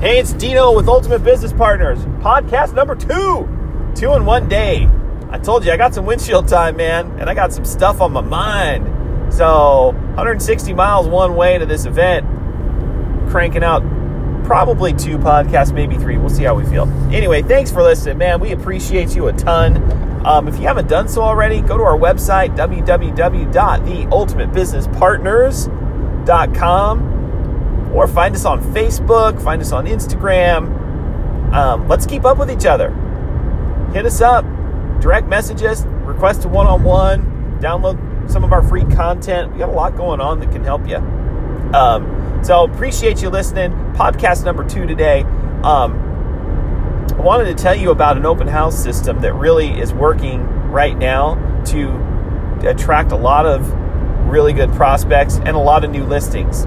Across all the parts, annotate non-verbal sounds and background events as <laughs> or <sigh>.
Hey, it's Dino with Ultimate Business Partners, podcast number two, two in one day. I told you I got some windshield time, man, and I got some stuff on my mind. So, 160 miles one way to this event, cranking out probably two podcasts, maybe three. We'll see how we feel. Anyway, thanks for listening, man. We appreciate you a ton. Um, if you haven't done so already, go to our website, www.theultimatebusinesspartners.com or find us on Facebook, find us on Instagram. Um, let's keep up with each other. Hit us up, direct message us, request a one on one, download some of our free content. We got a lot going on that can help you. Um, so appreciate you listening. Podcast number two today. Um, I wanted to tell you about an open house system that really is working right now to attract a lot of really good prospects and a lot of new listings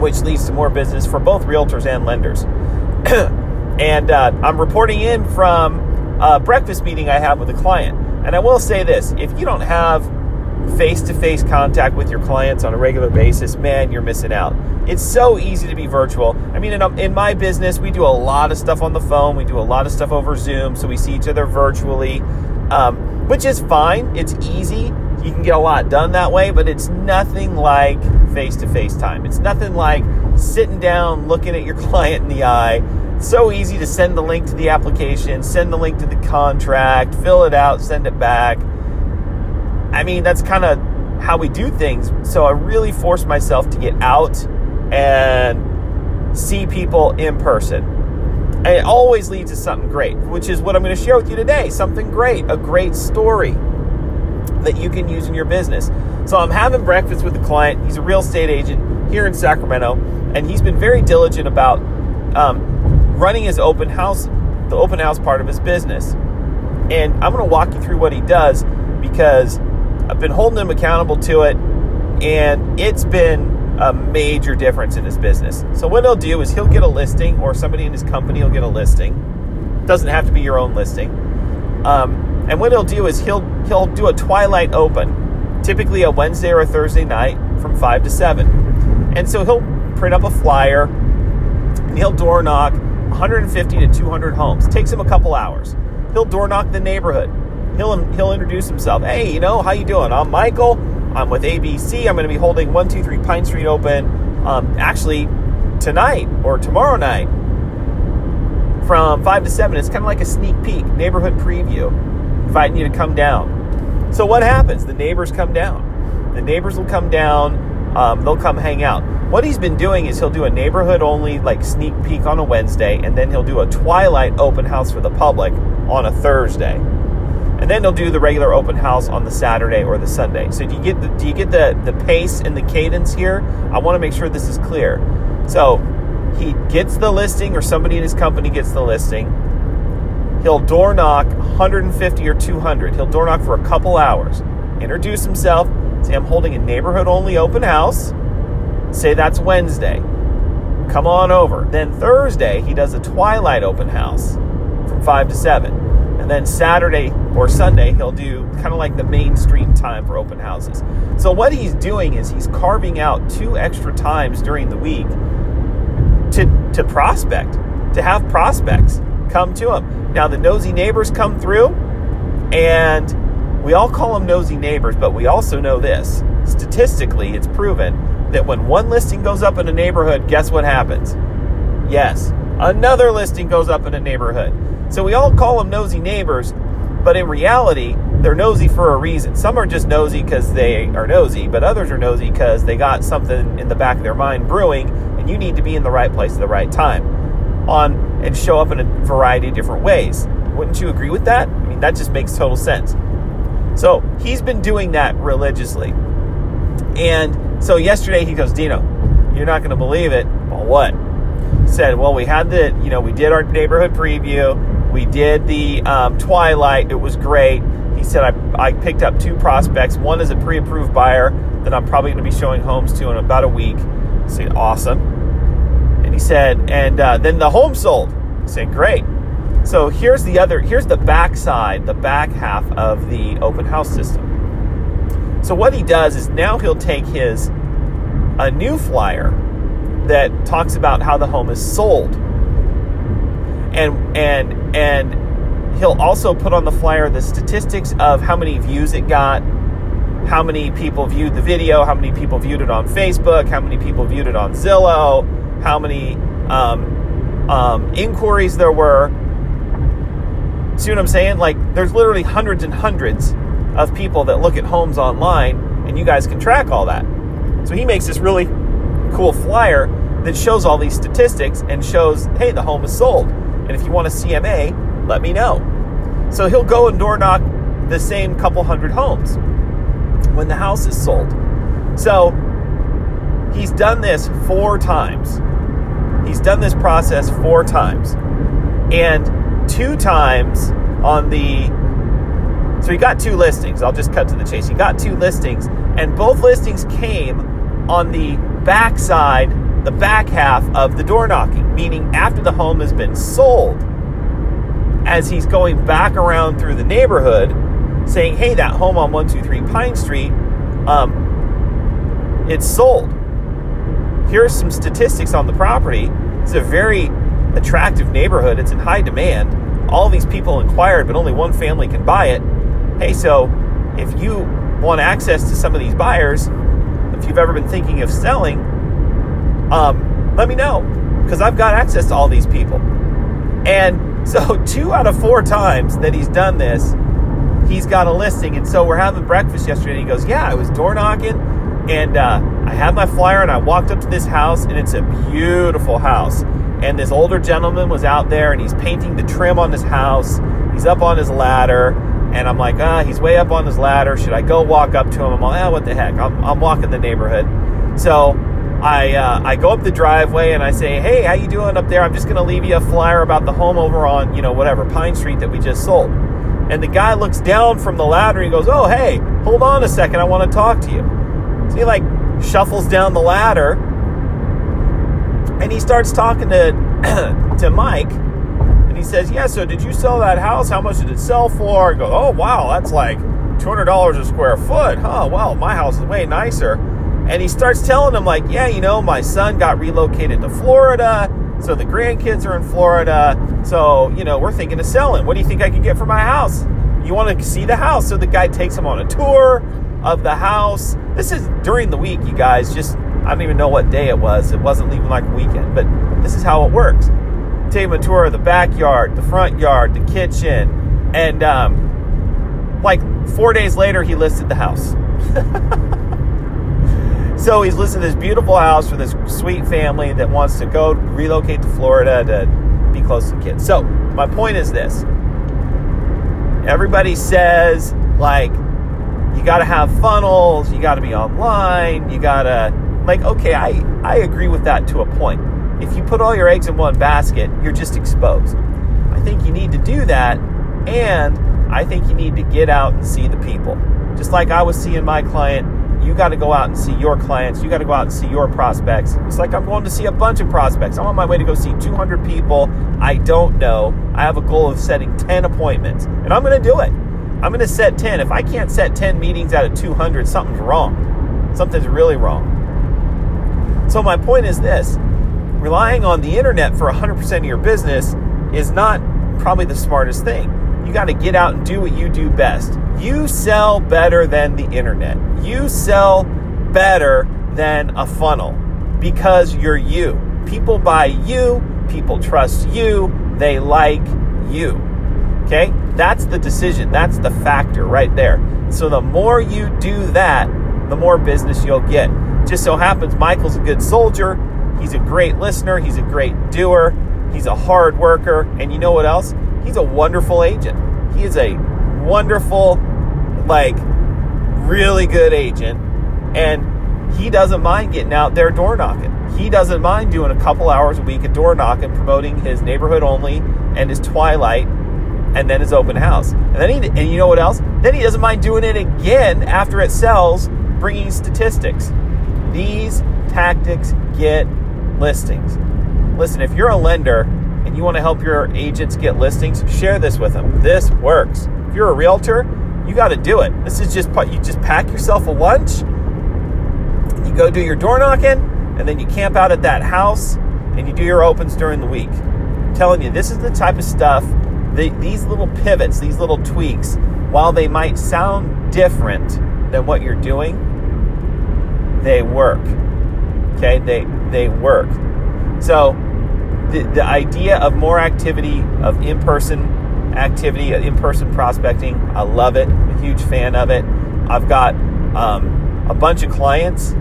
which leads to more business for both realtors and lenders. <clears throat> and uh, I'm reporting in from a breakfast meeting I have with a client. And I will say this if you don't have face to face contact with your clients on a regular basis, man, you're missing out. It's so easy to be virtual. I mean, in, in my business, we do a lot of stuff on the phone, we do a lot of stuff over Zoom, so we see each other virtually, um, which is fine. It's easy. You can get a lot done that way, but it's nothing like face to face time. It's nothing like sitting down, looking at your <laughs> client in the eye. It's so easy to send the link to the application, send the link to the contract, fill it out, send it back. I mean, that's kind of how we do things. So I really forced myself to get out and see people in person. And it always leads to something great, which is what I'm going to share with you today. Something great, a great story that you can use in your business. So I'm having breakfast with a client. He's a real estate agent here in Sacramento, and he's been very diligent about um, running his open house, the open house part of his business. And I'm going to walk you through what he does because I've been holding him accountable to it, and it's been a major difference in his business. So what he'll do is he'll get a listing, or somebody in his company will get a listing. Doesn't have to be your own listing. Um, and what he'll do is he'll he'll do a twilight open, typically a Wednesday or a Thursday night from five to seven. And so he'll print up a flyer and he'll door knock 150 to 200 homes. Takes him a couple hours. He'll door knock the neighborhood. He'll he'll introduce himself. Hey, you know how you doing? I'm Michael. I'm with ABC. I'm going to be holding 123 Pine Street open. Um, actually, tonight or tomorrow night from 5 to 7. It's kind of like a sneak peek, neighborhood preview inviting you to come down. So what happens? The neighbors come down. The neighbors will come down. Um, they'll come hang out. What he's been doing is he'll do a neighborhood only like sneak peek on a Wednesday, and then he'll do a twilight open house for the public on a Thursday, and then he'll do the regular open house on the Saturday or the Sunday. So do you get the, do you get the the pace and the cadence here? I want to make sure this is clear. So he gets the listing, or somebody in his company gets the listing He'll door knock 150 or 200. He'll door knock for a couple hours, introduce himself, say, I'm holding a neighborhood only open house. Say that's Wednesday. Come on over. Then Thursday, he does a twilight open house from 5 to 7. And then Saturday or Sunday, he'll do kind of like the mainstream time for open houses. So, what he's doing is he's carving out two extra times during the week to, to prospect, to have prospects come to them. Now, the nosy neighbors come through, and we all call them nosy neighbors, but we also know this. Statistically, it's proven that when one listing goes up in a neighborhood, guess what happens? Yes, another listing goes up in a neighborhood. So we all call them nosy neighbors, but in reality, they're nosy for a reason. Some are just nosy because they are nosy, but others are nosy because they got something in the back of their mind brewing, and you need to be in the right place at the right time on and show up in a variety of different ways. Wouldn't you agree with that? I mean, that just makes total sense. So he's been doing that religiously. And so yesterday he goes, Dino, you're not going to believe it. Well, what? Said, well, we had the, you know, we did our neighborhood preview. We did the um, Twilight. It was great. He said, I, I picked up two prospects. One is a pre approved buyer that I'm probably going to be showing homes to in about a week. I said, awesome. He said, and uh, then the home sold. I said, great. So here's the other, here's the back side, the back half of the open house system. So what he does is now he'll take his a new flyer that talks about how the home is sold. And and and he'll also put on the flyer the statistics of how many views it got, how many people viewed the video, how many people viewed it on Facebook, how many people viewed it on Zillow, how many um, um, inquiries there were. See what I'm saying? Like, there's literally hundreds and hundreds of people that look at homes online, and you guys can track all that. So he makes this really cool flyer that shows all these statistics and shows, hey, the home is sold. And if you want a CMA, let me know. So he'll go and door knock the same couple hundred homes when the house is sold. So he's done this four times. He's done this process four times. And two times on the so he got two listings. I'll just cut to the chase. He got two listings, and both listings came on the back side, the back half of the door knocking, meaning after the home has been sold. As he's going back around through the neighborhood, saying, "Hey, that home on 123 Pine Street, um, it's sold. Here's some statistics on the property. It's a very attractive neighborhood. It's in high demand. All these people inquired, but only one family can buy it. Hey, so if you want access to some of these buyers, if you've ever been thinking of selling, um, let me know because I've got access to all these people. And <laughs> so, two out of four times that he's done this, he's got a listing. And so, we're having breakfast yesterday, and he goes, Yeah, I was door knocking, and uh, I had my flyer, and I walked up to this house, and it's a beautiful house. And this older gentleman was out there, and he's painting the trim on this house. He's up on his ladder, and I'm like, ah, he's way up on his ladder. Should I go walk up to him? I'm like, ah, what the heck? I'm, I'm walking the neighborhood. So I uh, I go up the driveway and I say, hey, how you doing up there? I'm just going to leave you a flyer about the home over on, you know, whatever, Pine Street that we just sold. And the guy looks down from the ladder and he goes, oh, hey, hold on a second. I want to talk to you. He like shuffles down the ladder and he starts talking to, <clears throat> to Mike and he says, Yeah, so did you sell that house? How much did it sell for? Go, Oh, wow, that's like $200 a square foot. Huh, well, my house is way nicer. And he starts telling him, like, Yeah, you know, my son got relocated to Florida. So the grandkids are in Florida. So, you know, we're thinking of selling. What do you think I can get for my house? You want to see the house? So the guy takes him on a tour of the house. This is during the week, you guys. Just, I don't even know what day it was. It wasn't even like a weekend, but this is how it works take a tour of the backyard, the front yard, the kitchen, and um, like four days later, he listed the house. <laughs> so he's listed this beautiful house for this sweet family that wants to go relocate to Florida to be close to the kids. So my point is this: everybody says like got to have funnels, you got to be online, you got to like okay, I I agree with that to a point if you put all your eggs in one basket, you're just exposed. I think you need to do that, and I think you need to get out and see the people. Just like I was seeing my client, you got to go out and see your clients. You got to go out and see your prospects. It's like I'm going to see a bunch of prospects. I'm on my way to go see 200 people I don't know. I have a goal of setting 10 appointments, and I'm going to do it. I'm going to set 10. If I can't set 10 meetings out of 200, something's wrong. Something's really wrong. So, my point is this relying on the internet for 100% of your business is not probably the smartest thing. You got to get out and do what you do best. You sell better than the internet. You sell better than a funnel because you're you. People buy you, people trust you, they like you. Okay? That's the decision. That's the factor right there. So the more you do that, the more business you'll get. Just so happens Michael's a good soldier He's a great listener. He's a great doer. He's a hard worker. And you know what else? He's a wonderful agent. He is a wonderful, like, really good agent. And he doesn't mind getting out there door knocking. He doesn't mind doing a couple hours a week of door knocking, promoting his neighborhood only and his twilight and then his open house. And then he, and you know what else? Then he doesn't mind doing it again after it sells, bringing statistics. These tactics get listings. Listen, if you're a lender and you want to help your agents get listings, share this with them. This works. If you're a realtor, you got to do it. This is just you just pack yourself a lunch, you go do your door knocking, and then you camp out at that house and you do your opens during the week. I'm telling you, this is the type of stuff, the, these little pivots, these little tweaks, while they might sound different than what you're doing, they work. Okay, they they work. So the, the idea of more activity, of in-person activity, in-person prospecting, I love it. I'm a huge fan of it. I've got um, a bunch of clients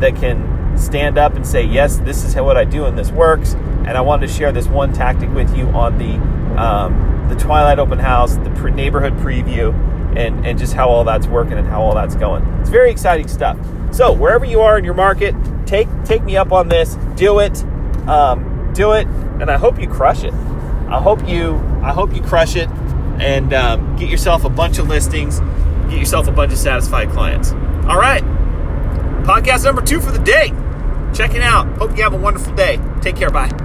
that can stand up and say, yes, this is what I do and this works. And I wanted to share this one tactic with you on the um, the Twilight Open House, the pre- neighborhood preview, and, and just how all that's working and how all that's going. It's very exciting stuff. So wherever you are in your market, take take me up on this. Do it, um, do it, and I hope you crush it. I hope you I hope you crush it and um, get yourself a bunch of listings, get yourself a bunch of satisfied clients. All right, podcast number two for the day. Check it out. Hope you have a wonderful day. Take care. Bye.